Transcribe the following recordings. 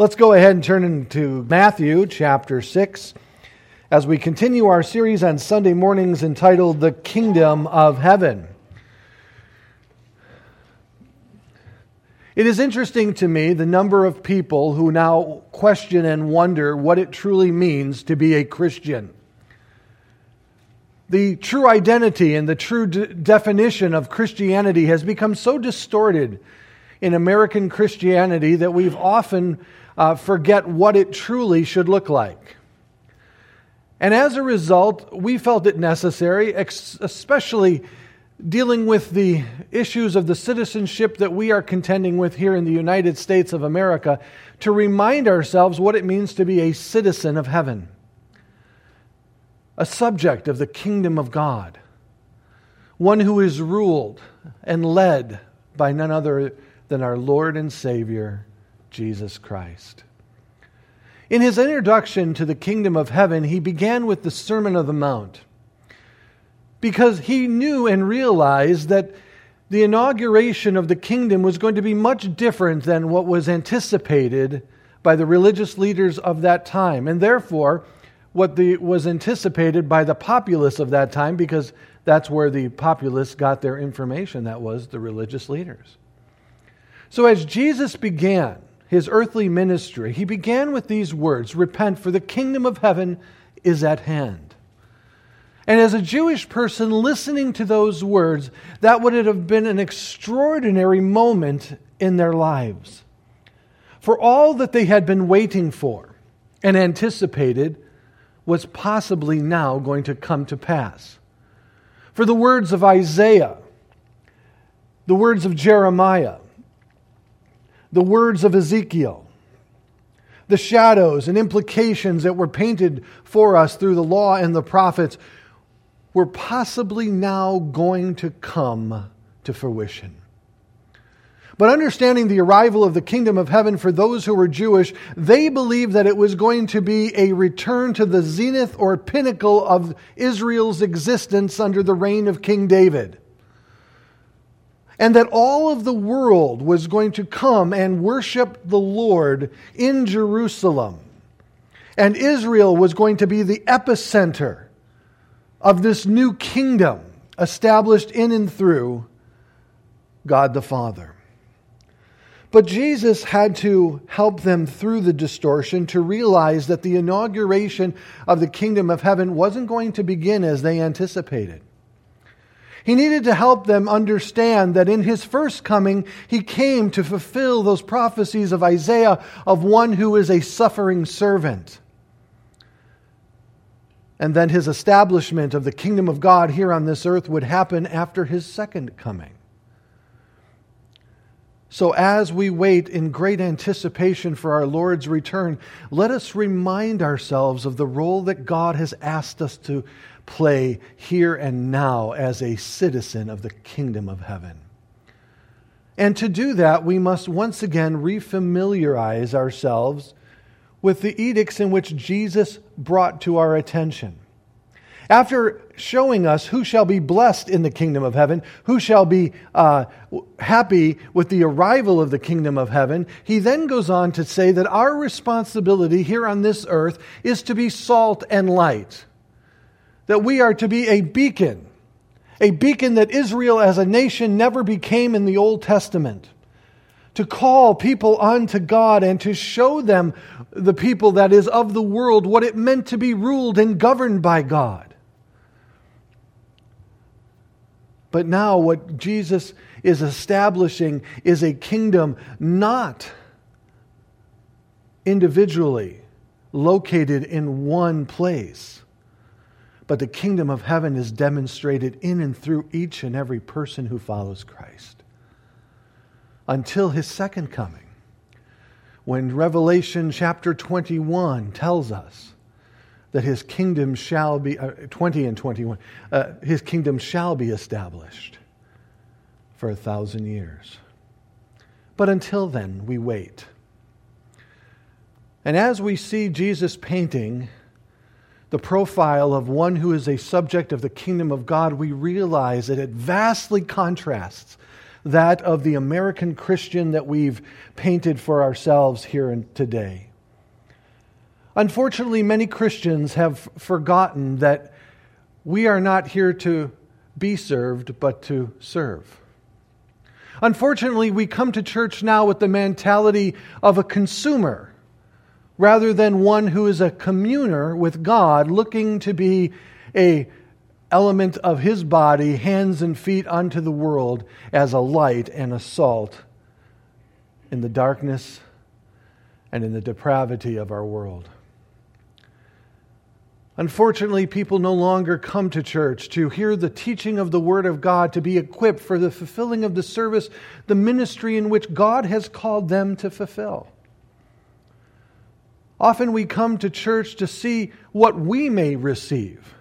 Let's go ahead and turn into Matthew chapter 6 as we continue our series on Sunday mornings entitled The Kingdom of Heaven. It is interesting to me the number of people who now question and wonder what it truly means to be a Christian. The true identity and the true de- definition of Christianity has become so distorted in American Christianity that we've often uh, forget what it truly should look like. And as a result, we felt it necessary, especially dealing with the issues of the citizenship that we are contending with here in the United States of America, to remind ourselves what it means to be a citizen of heaven, a subject of the kingdom of God, one who is ruled and led by none other than our Lord and Savior, Jesus Christ. In his introduction to the kingdom of heaven, he began with the Sermon of the Mount because he knew and realized that the inauguration of the kingdom was going to be much different than what was anticipated by the religious leaders of that time, and therefore what the, was anticipated by the populace of that time, because that's where the populace got their information, that was the religious leaders. So, as Jesus began his earthly ministry, he began with these words Repent, for the kingdom of heaven is at hand. And as a Jewish person listening to those words, that would have been an extraordinary moment in their lives. For all that they had been waiting for and anticipated was possibly now going to come to pass. For the words of Isaiah, the words of Jeremiah, the words of Ezekiel, the shadows and implications that were painted for us through the law and the prophets were possibly now going to come to fruition. But understanding the arrival of the kingdom of heaven for those who were Jewish, they believed that it was going to be a return to the zenith or pinnacle of Israel's existence under the reign of King David and that all of the world was going to come and worship the Lord in Jerusalem. And Israel was going to be the epicenter of this new kingdom established in and through God the Father. But Jesus had to help them through the distortion to realize that the inauguration of the kingdom of heaven wasn't going to begin as they anticipated. He needed to help them understand that in his first coming, he came to fulfill those prophecies of Isaiah of one who is a suffering servant. And then his establishment of the kingdom of God here on this earth would happen after his second coming. So, as we wait in great anticipation for our Lord's return, let us remind ourselves of the role that God has asked us to play here and now as a citizen of the kingdom of heaven. And to do that, we must once again refamiliarize ourselves with the edicts in which Jesus brought to our attention. After showing us who shall be blessed in the kingdom of heaven, who shall be uh, happy with the arrival of the kingdom of heaven, he then goes on to say that our responsibility here on this earth is to be salt and light that we are to be a beacon, a beacon that Israel as a nation never became in the Old Testament. To call people unto God and to show them, the people that is of the world, what it meant to be ruled and governed by God. But now, what Jesus is establishing is a kingdom not individually located in one place but the kingdom of heaven is demonstrated in and through each and every person who follows Christ until his second coming. When Revelation chapter 21 tells us that his kingdom shall be, uh, 20 and 21, uh, his kingdom shall be established for a thousand years. But until then, we wait. And as we see Jesus painting the profile of one who is a subject of the kingdom of God, we realize that it vastly contrasts that of the American Christian that we've painted for ourselves here and today. Unfortunately, many Christians have forgotten that we are not here to be served, but to serve. Unfortunately, we come to church now with the mentality of a consumer rather than one who is a communer with God, looking to be a element of his body, hands and feet unto the world as a light and a salt in the darkness and in the depravity of our world. Unfortunately, people no longer come to church to hear the teaching of the Word of God, to be equipped for the fulfilling of the service, the ministry in which God has called them to fulfill. Often we come to church to see what we may receive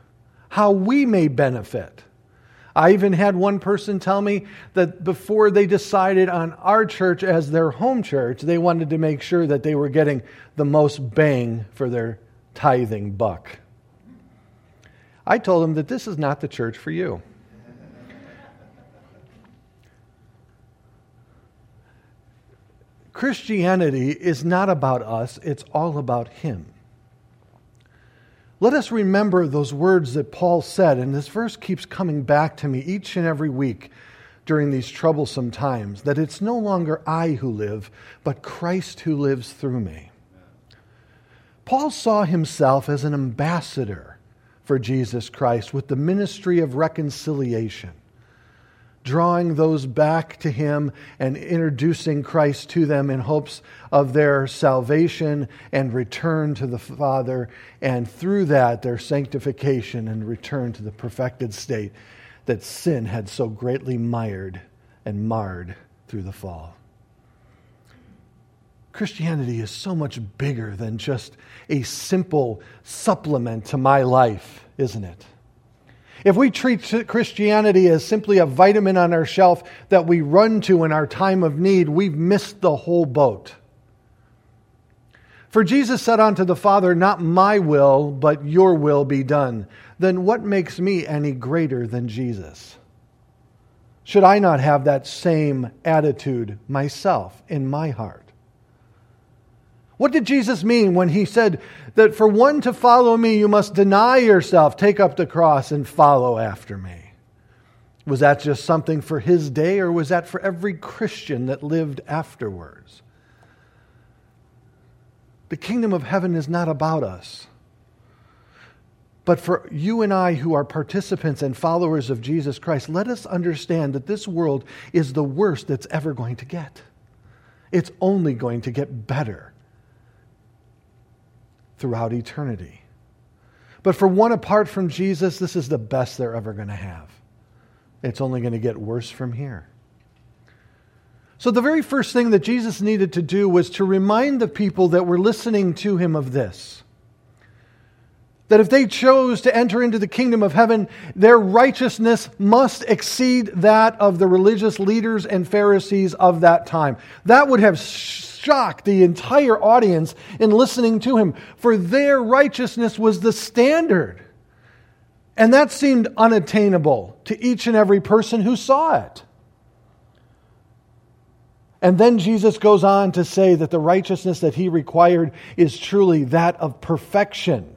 how we may benefit. I even had one person tell me that before they decided on our church as their home church, they wanted to make sure that they were getting the most bang for their tithing buck. I told them that this is not the church for you. Christianity is not about us, it's all about Him. Let us remember those words that Paul said, and this verse keeps coming back to me each and every week during these troublesome times that it's no longer I who live, but Christ who lives through me. Paul saw himself as an ambassador for Jesus Christ with the ministry of reconciliation drawing those back to Him and introducing Christ to them in hopes of their salvation and return to the Father, and through that, their sanctification and return to the perfected state that sin had so greatly mired and marred through the fall. Christianity is so much bigger than just a simple supplement to my life, isn't it? If we treat Christianity as simply a vitamin on our shelf that we run to in our time of need, we've missed the whole boat. For Jesus said unto the Father, Not my will, but your will be done. Then what makes me any greater than Jesus? Should I not have that same attitude myself in my heart? What did Jesus mean when he said that for one to follow me, you must deny yourself, take up the cross, and follow after me? Was that just something for his day, or was that for every Christian that lived afterwards? The kingdom of heaven is not about us. But for you and I who are participants and followers of Jesus Christ, let us understand that this world is the worst that's ever going to get. It's only going to get better throughout eternity. But for one apart from Jesus, this is the best they're ever going to have. It's only going to get worse from here. So, the very first thing that Jesus needed to do was to remind the people that were listening to him of this that if they chose to enter into the kingdom of heaven, their righteousness must exceed that of the religious leaders and Pharisees of that time. That would have shocked the entire audience in listening to him, for their righteousness was the standard. And that seemed unattainable to each and every person who saw it. And then Jesus goes on to say that the righteousness that he required is truly that of perfection,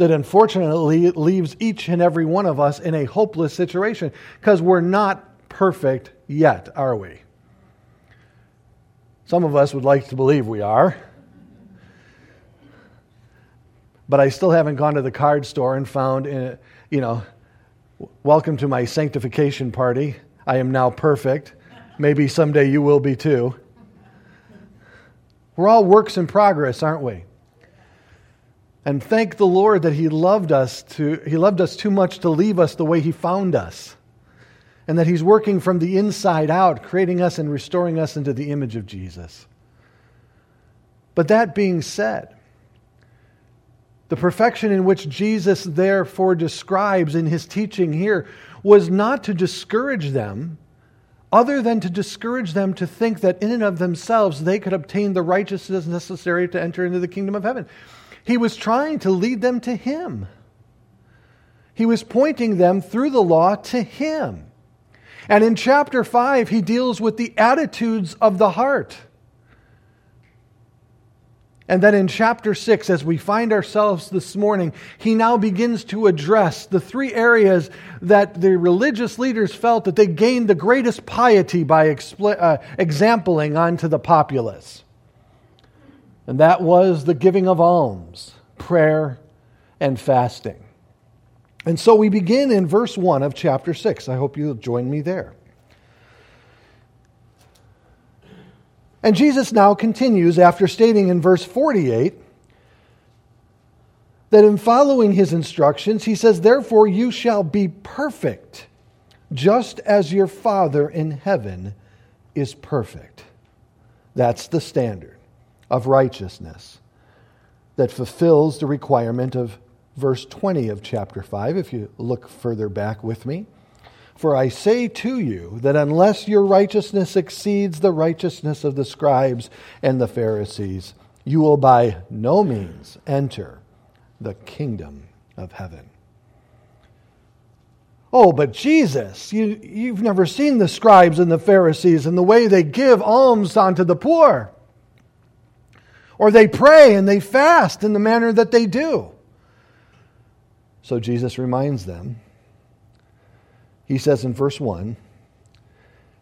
that unfortunately leaves each and every one of us in a hopeless situation because we're not perfect yet, are we? Some of us would like to believe we are. But I still haven't gone to the card store and found, uh, you know, welcome to my sanctification party. I am now perfect. Maybe someday you will be too. We're all works in progress, aren't we? And thank the Lord that He loved us to He loved us too much to leave us the way He found us and that He's working from the inside out, creating us and restoring us into the image of Jesus. But that being said, the perfection in which Jesus therefore describes in his teaching here was not to discourage them, other than to discourage them to think that in and of themselves they could obtain the righteousness necessary to enter into the kingdom of heaven. He was trying to lead them to Him. He was pointing them through the law to Him. And in chapter 5, he deals with the attitudes of the heart. And then in chapter 6, as we find ourselves this morning, he now begins to address the three areas that the religious leaders felt that they gained the greatest piety by expl- uh, exempling onto the populace. And that was the giving of alms, prayer, and fasting. And so we begin in verse 1 of chapter 6. I hope you'll join me there. And Jesus now continues after stating in verse 48 that in following his instructions, he says, Therefore you shall be perfect, just as your Father in heaven is perfect. That's the standard of righteousness that fulfills the requirement of verse 20 of chapter 5, if you look further back with me. For I say to you that unless your righteousness exceeds the righteousness of the scribes and the Pharisees, you will by no means enter the kingdom of heaven. Oh, but Jesus, you, you've never seen the scribes and the Pharisees and the way they give alms unto the poor. Or they pray and they fast in the manner that they do. So Jesus reminds them he says in verse 1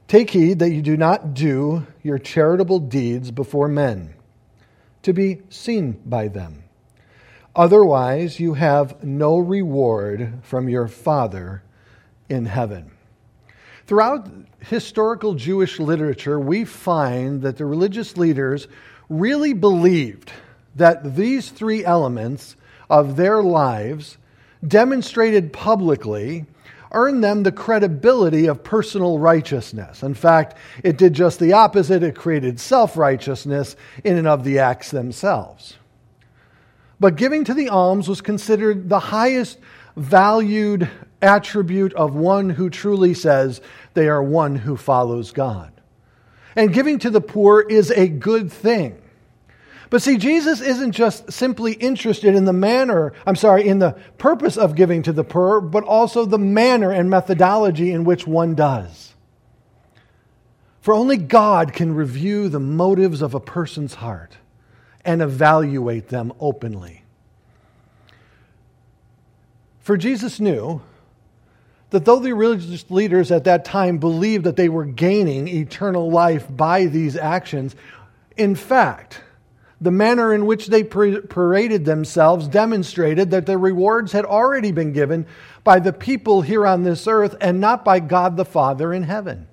Take heed that you do not do your charitable deeds before men, to be seen by them. Otherwise, you have no reward from your Father in heaven. Throughout historical Jewish literature, we find that the religious leaders really believed that these three elements of their lives demonstrated publicly earned them the credibility of personal righteousness. In fact, it did just the opposite. It created self righteousness in and of the acts themselves. But giving to the alms was considered the highest valued attribute of one who truly says they are one who follows God. And giving to the poor is a good thing. But see, Jesus isn't just simply interested in the manner, I'm sorry, in the purpose of giving to the poor, but also the manner and methodology in which one does. For only God can review the motives of a person's heart and evaluate them openly. For Jesus knew that though the religious leaders at that time believed that they were gaining eternal life by these actions, in fact, the manner in which they paraded themselves demonstrated that their rewards had already been given by the people here on this earth and not by God the Father in heaven.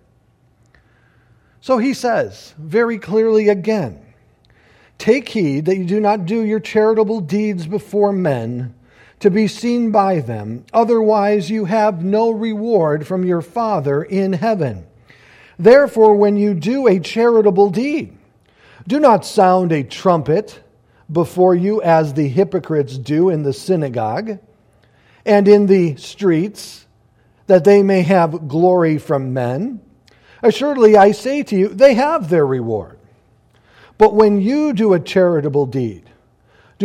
So he says very clearly again Take heed that you do not do your charitable deeds before men to be seen by them, otherwise, you have no reward from your Father in heaven. Therefore, when you do a charitable deed, do not sound a trumpet before you as the hypocrites do in the synagogue and in the streets, that they may have glory from men. Assuredly, I say to you, they have their reward. But when you do a charitable deed,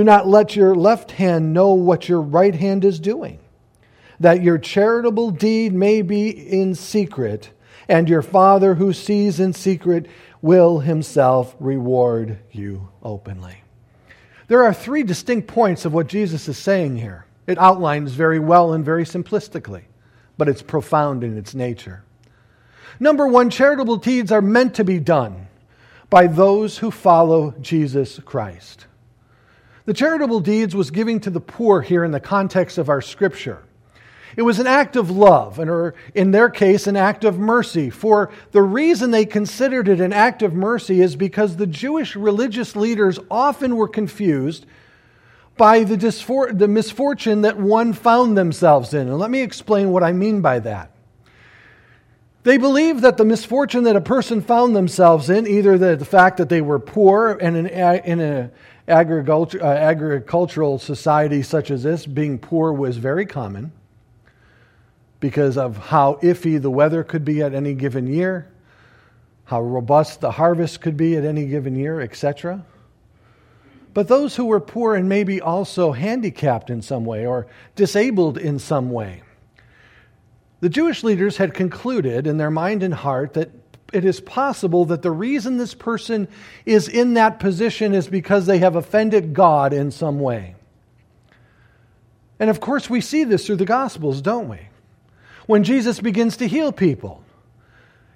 do not let your left hand know what your right hand is doing, that your charitable deed may be in secret, and your Father who sees in secret will himself reward you openly. There are three distinct points of what Jesus is saying here. It outlines very well and very simplistically, but it's profound in its nature. Number one, charitable deeds are meant to be done by those who follow Jesus Christ. The charitable deeds was giving to the poor here in the context of our scripture. It was an act of love, and or in their case, an act of mercy. For the reason they considered it an act of mercy is because the Jewish religious leaders often were confused by the, disfor- the misfortune that one found themselves in. And let me explain what I mean by that. They believed that the misfortune that a person found themselves in, either the, the fact that they were poor and in, in an agriculture, uh, agricultural society such as this, being poor was very common because of how iffy the weather could be at any given year, how robust the harvest could be at any given year, etc. But those who were poor and maybe also handicapped in some way or disabled in some way, The Jewish leaders had concluded in their mind and heart that it is possible that the reason this person is in that position is because they have offended God in some way. And of course, we see this through the Gospels, don't we? When Jesus begins to heal people,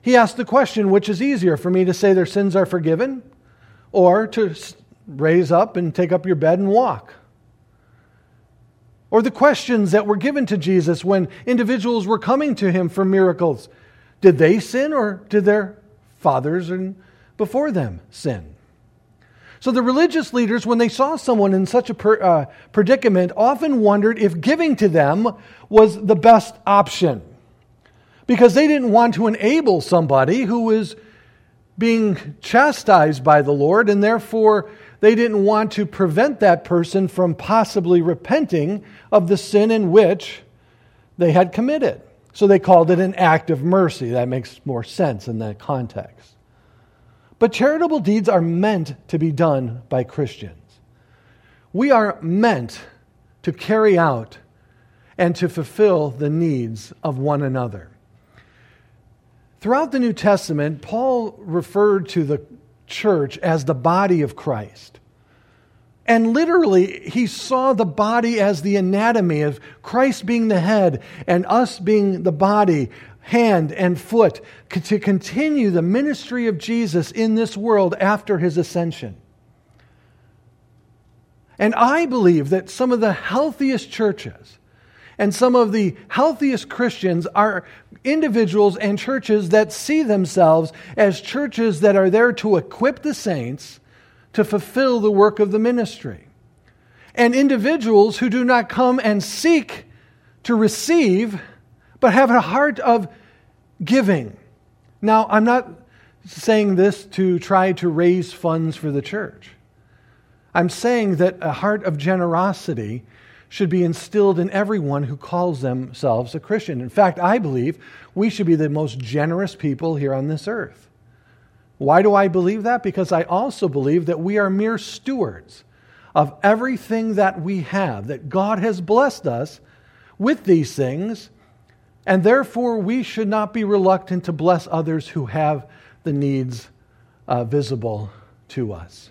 he asks the question which is easier, for me to say their sins are forgiven or to raise up and take up your bed and walk? Or the questions that were given to Jesus when individuals were coming to him for miracles did they sin or did their fathers and before them sin? So the religious leaders, when they saw someone in such a per, uh, predicament, often wondered if giving to them was the best option. Because they didn't want to enable somebody who was being chastised by the Lord, and therefore they didn't want to prevent that person from possibly repenting of the sin in which they had committed. So they called it an act of mercy. That makes more sense in that context. But charitable deeds are meant to be done by Christians. We are meant to carry out and to fulfill the needs of one another. Throughout the New Testament, Paul referred to the church as the body of Christ. And literally, he saw the body as the anatomy of Christ being the head and us being the body, hand and foot, to continue the ministry of Jesus in this world after his ascension. And I believe that some of the healthiest churches and some of the healthiest Christians are individuals and churches that see themselves as churches that are there to equip the saints to fulfill the work of the ministry. And individuals who do not come and seek to receive, but have a heart of giving. Now, I'm not saying this to try to raise funds for the church. I'm saying that a heart of generosity should be instilled in everyone who calls themselves a Christian. In fact, I believe we should be the most generous people here on this earth. Why do I believe that? Because I also believe that we are mere stewards of everything that we have, that God has blessed us with these things, and therefore we should not be reluctant to bless others who have the needs uh, visible to us.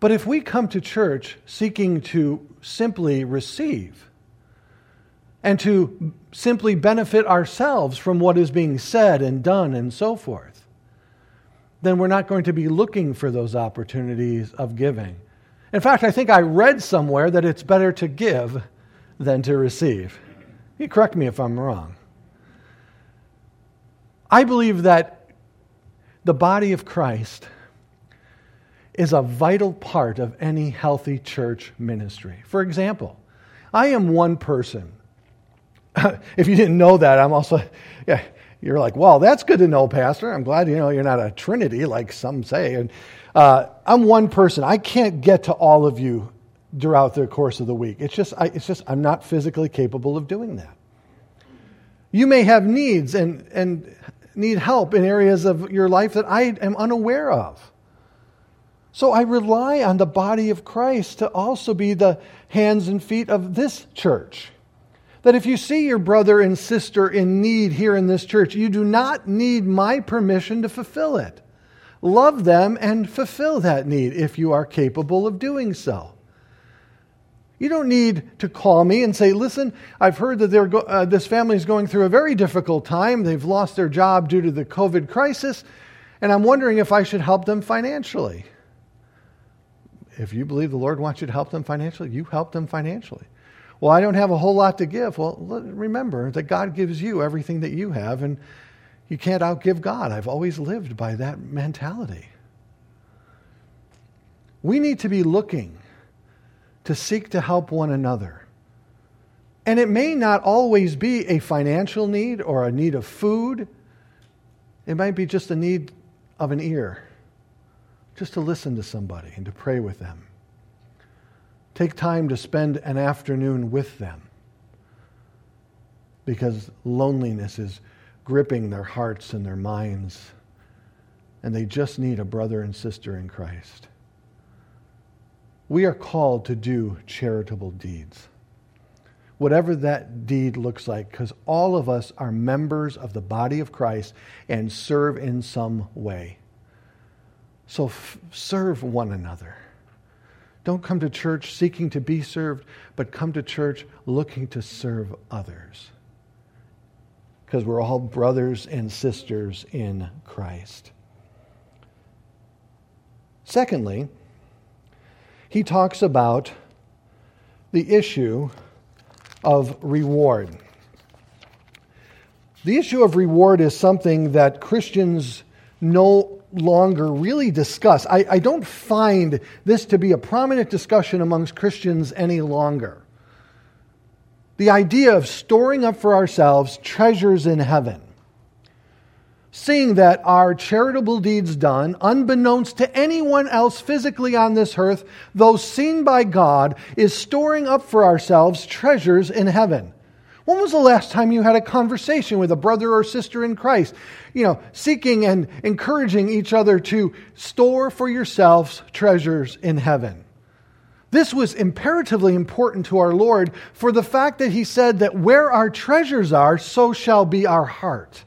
But if we come to church seeking to simply receive, and to simply benefit ourselves from what is being said and done and so forth, then we're not going to be looking for those opportunities of giving. In fact, I think I read somewhere that it's better to give than to receive. You correct me if I'm wrong. I believe that the body of Christ is a vital part of any healthy church ministry. For example, I am one person if you didn't know that, I'm also, yeah, you're like, well, that's good to know, Pastor. I'm glad you know you're not a Trinity like some say. And uh, I'm one person. I can't get to all of you throughout the course of the week. It's just, I, it's just, I'm not physically capable of doing that. You may have needs and, and need help in areas of your life that I am unaware of. So I rely on the body of Christ to also be the hands and feet of this church. That if you see your brother and sister in need here in this church, you do not need my permission to fulfill it. Love them and fulfill that need if you are capable of doing so. You don't need to call me and say, listen, I've heard that go- uh, this family is going through a very difficult time. They've lost their job due to the COVID crisis, and I'm wondering if I should help them financially. If you believe the Lord wants you to help them financially, you help them financially. Well, I don't have a whole lot to give. Well, remember that God gives you everything that you have, and you can't outgive God. I've always lived by that mentality. We need to be looking to seek to help one another. And it may not always be a financial need or a need of food, it might be just a need of an ear, just to listen to somebody and to pray with them. Take time to spend an afternoon with them because loneliness is gripping their hearts and their minds, and they just need a brother and sister in Christ. We are called to do charitable deeds. whatever that deed looks like, because all of us are members of the body of Christ and serve in some way. So f- serve one another. Don't come to church seeking to be served, but come to church looking to serve others. Because we're all brothers and sisters in Christ. Secondly, he talks about the issue of reward. The issue of reward is something that Christians no longer really discuss. I, I, don't find this to be a prominent discussion amongst Christians any longer. The idea of storing up for ourselves treasures in heaven seeing that our charitable deeds done, unbeknownst to anyone else physically on this earth, though seen by God, is storing up for ourselves treasures in heaven. When was the last time you had a conversation with a brother or sister in Christ? You know, seeking and encouraging each other to store for yourselves treasures in heaven. This was imperatively important to our Lord for the fact that He said that where our treasures are, so shall be our heart.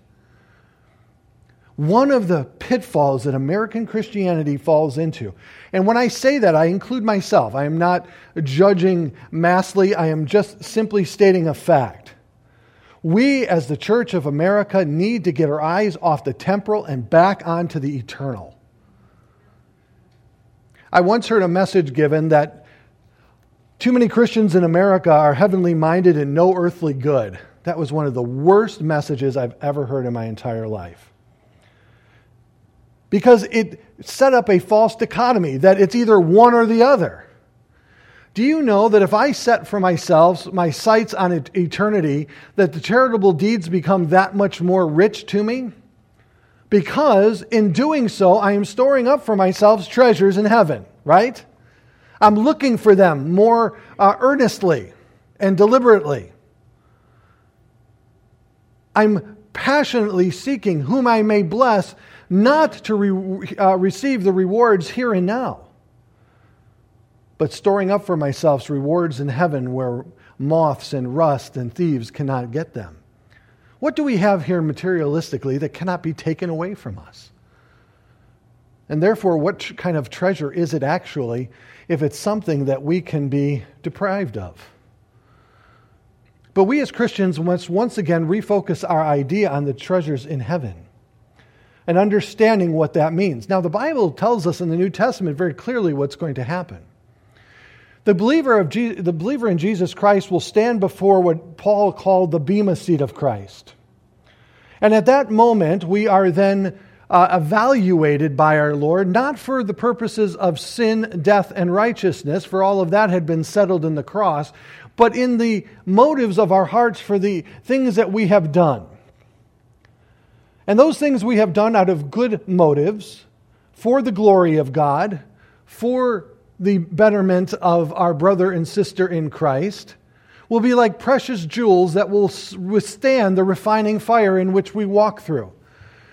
One of the pitfalls that American Christianity falls into, and when I say that, I include myself. I am not judging massly, I am just simply stating a fact. We, as the Church of America, need to get our eyes off the temporal and back onto the eternal. I once heard a message given that too many Christians in America are heavenly minded and no earthly good. That was one of the worst messages I've ever heard in my entire life because it set up a false dichotomy that it's either one or the other. Do you know that if I set for myself my sights on eternity, that the charitable deeds become that much more rich to me? Because in doing so, I am storing up for myself treasures in heaven, right? I'm looking for them more uh, earnestly and deliberately. I'm passionately seeking whom I may bless not to re- uh, receive the rewards here and now, but storing up for myself rewards in heaven where moths and rust and thieves cannot get them. What do we have here materialistically that cannot be taken away from us? And therefore, what kind of treasure is it actually if it's something that we can be deprived of? But we as Christians must once again refocus our idea on the treasures in heaven and understanding what that means. Now, the Bible tells us in the New Testament very clearly what's going to happen. The believer, of Je- the believer in Jesus Christ will stand before what Paul called the Bema seat of Christ. And at that moment, we are then uh, evaluated by our Lord, not for the purposes of sin, death, and righteousness, for all of that had been settled in the cross, but in the motives of our hearts for the things that we have done. And those things we have done out of good motives, for the glory of God, for the betterment of our brother and sister in Christ, will be like precious jewels that will withstand the refining fire in which we walk through.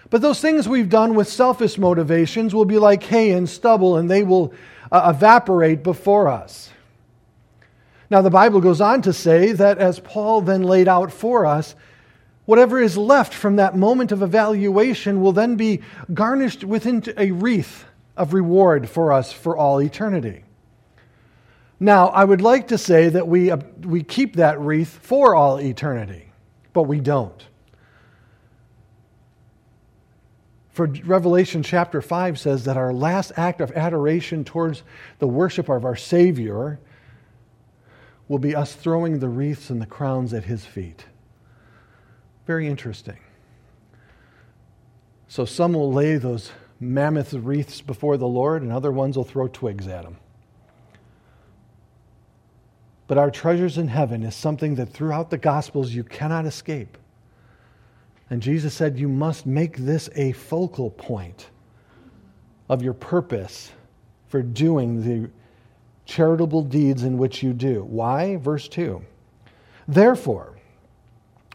But those things we've done with selfish motivations will be like hay and stubble, and they will uh, evaporate before us. Now, the Bible goes on to say that as Paul then laid out for us, Whatever is left from that moment of evaluation will then be garnished within a wreath of reward for us for all eternity. Now, I would like to say that we, uh, we keep that wreath for all eternity, but we don't. For Revelation chapter 5 says that our last act of adoration towards the worship of our Savior will be us throwing the wreaths and the crowns at his feet. Very interesting. So some will lay those mammoth wreaths before the Lord, and other ones will throw twigs at him. But our treasures in heaven is something that throughout the Gospels you cannot escape. And Jesus said, You must make this a focal point of your purpose for doing the charitable deeds in which you do. Why? Verse 2. Therefore,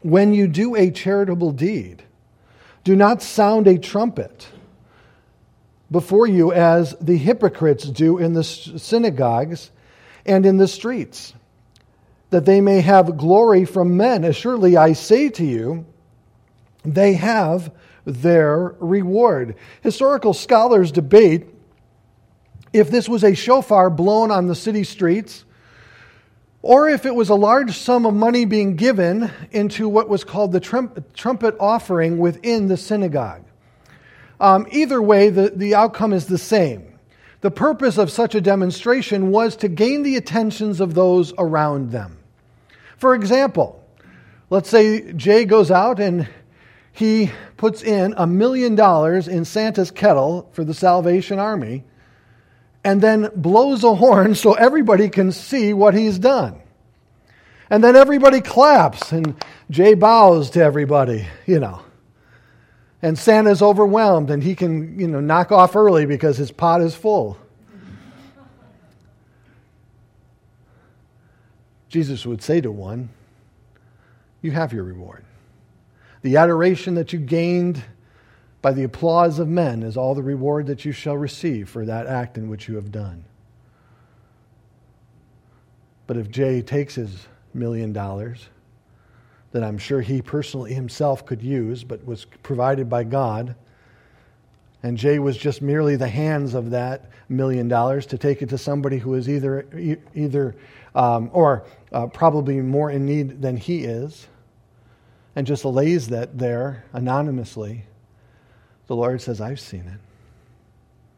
when you do a charitable deed, do not sound a trumpet before you as the hypocrites do in the synagogues and in the streets, that they may have glory from men. Assuredly, I say to you, they have their reward. Historical scholars debate if this was a shofar blown on the city streets or if it was a large sum of money being given into what was called the trumpet offering within the synagogue. Um, either way, the, the outcome is the same. The purpose of such a demonstration was to gain the attentions of those around them. For example, let's say Jay goes out and he puts in a million dollars in Santa's kettle for the Salvation Army and then blows a horn so everybody can see what he's done. And then everybody claps and Jay bows to everybody, you know. And Santa's overwhelmed and he can, you know, knock off early because his pot is full. Jesus would say to one, You have your reward. The adoration that you gained by the applause of men is all the reward that you shall receive for that act in which you have done. But if Jay takes his million dollars that I'm sure he personally himself could use, but was provided by God, and Jay was just merely the hands of that million dollars to take it to somebody who is either, either um, or uh, probably more in need than he is, and just lays that there anonymously, the Lord says, I've seen it.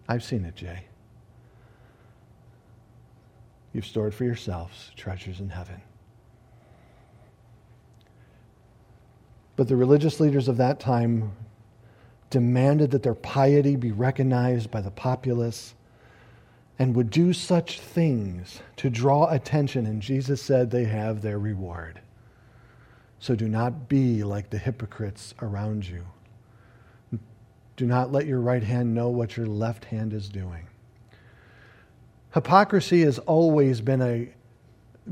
I've seen it, Jay. You've stored for yourselves treasures in heaven. But the religious leaders of that time demanded that their piety be recognized by the populace and would do such things to draw attention. And Jesus said they have their reward. So do not be like the hypocrites around you. Do not let your right hand know what your left hand is doing. Hypocrisy has always been a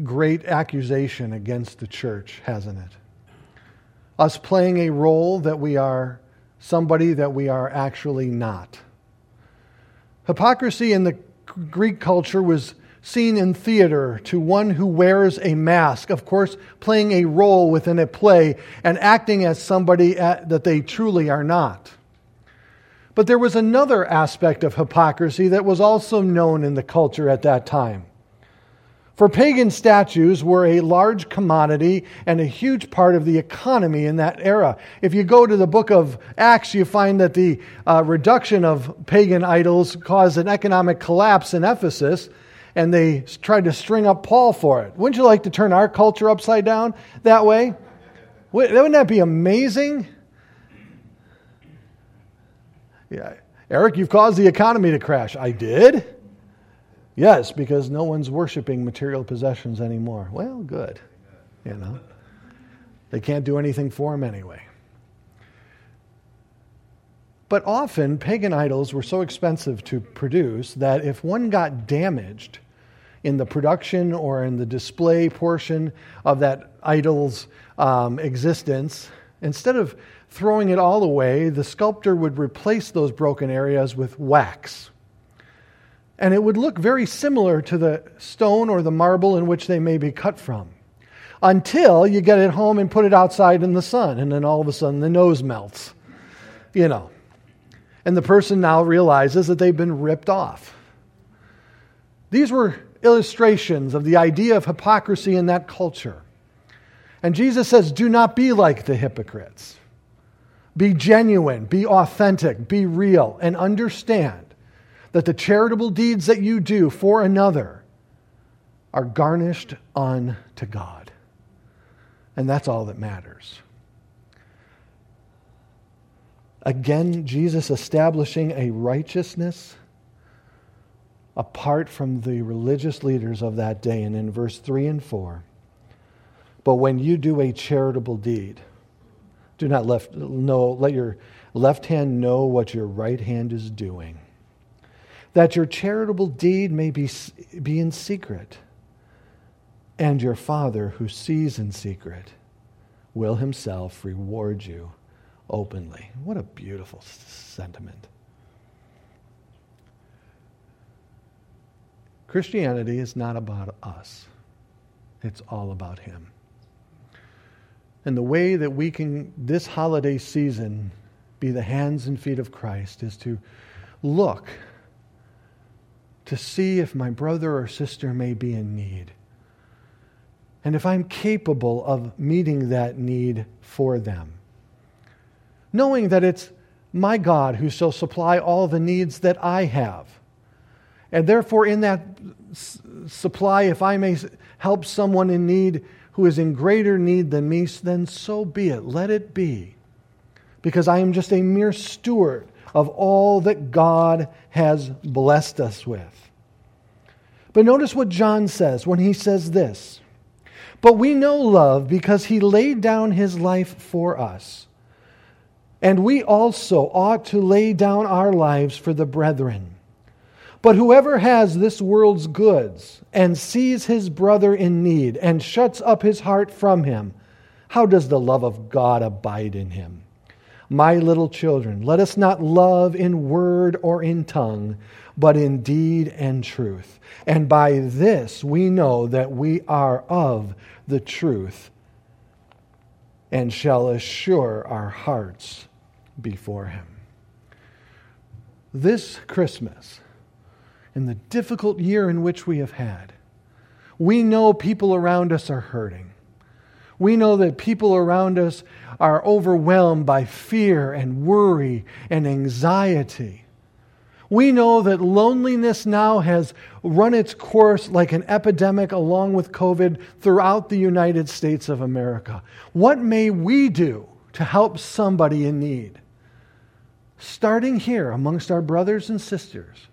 great accusation against the church, hasn't it? Us playing a role that we are somebody that we are actually not. Hypocrisy in the Greek culture was seen in theater to one who wears a mask, of course, playing a role within a play and acting as somebody at, that they truly are not. But there was another aspect of hypocrisy that was also known in the culture at that time. For pagan statues were a large commodity and a huge part of the economy in that era. If you go to the book of Acts, you find that the uh, reduction of pagan idols caused an economic collapse in Ephesus, and they tried to string up Paul for it. Wouldn't you like to turn our culture upside down that way? Wouldn't that be amazing? Yeah. Eric, you've caused the economy to crash. I did? Yes, because no one's worshiping material possessions anymore. Well, good. You know, they can't do anything for them anyway. But often, pagan idols were so expensive to produce that if one got damaged in the production or in the display portion of that idol's um, existence, instead of throwing it all away, the sculptor would replace those broken areas with wax and it would look very similar to the stone or the marble in which they may be cut from. Until you get it home and put it outside in the sun, and then all of a sudden the nose melts. You know. And the person now realizes that they've been ripped off. These were illustrations of the idea of hypocrisy in that culture. And Jesus says, Do not be like the hypocrites. Be genuine, be authentic, be real, and understand that the charitable deeds that you do for another are garnished unto God. And that's all that matters. Again, Jesus establishing a righteousness apart from the religious leaders of that day. And in verse 3 and 4, but when you do a charitable deed, do not left, know, let your left hand know what your right hand is doing that your charitable deed may be, be in secret, and your Father who sees in secret will himself reward you openly. What a beautiful sentiment. Christianity is not about us. It's all about Him. And the way that we can, this holiday season, be the hands and feet of Christ is to look to see if my brother or sister may be in need. And if I'm capable of meeting that need for them. Knowing that it's my God who shall supply all the needs that I have. And therefore, in that s- supply, if I may help someone in need who is in greater need than me, then so be it. Let it be. Because I am just a mere steward of all that God has blessed us with. But notice what John says when he says this But we know love because he laid down his life for us. And we also ought to lay down our lives for the brethren. But whoever has this world's goods and sees his brother in need and shuts up his heart from him, how does the love of God abide in him? My little children, let us not love in word or in tongue, but in deed and truth. And by this we know that we are of the truth and shall assure our hearts before Him. This Christmas, in the difficult year in which we have had, we know people around us are hurting. We know that people around us are overwhelmed by fear and worry and anxiety. We know that loneliness now has run its course like an epidemic along with COVID throughout the United States of America. What may we do to help somebody in need? Starting here amongst our brothers and sisters,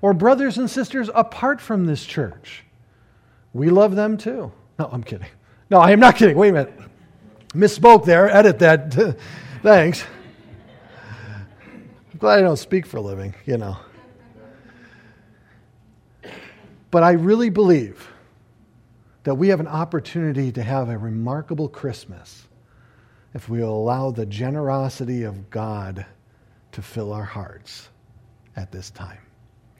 or brothers and sisters apart from this church. We love them too. No, I'm kidding. No, I am not kidding. Wait a minute. Misspoke there. Edit that. Thanks. I'm glad I don't speak for a living, you know. But I really believe that we have an opportunity to have a remarkable Christmas if we allow the generosity of God to fill our hearts at this time.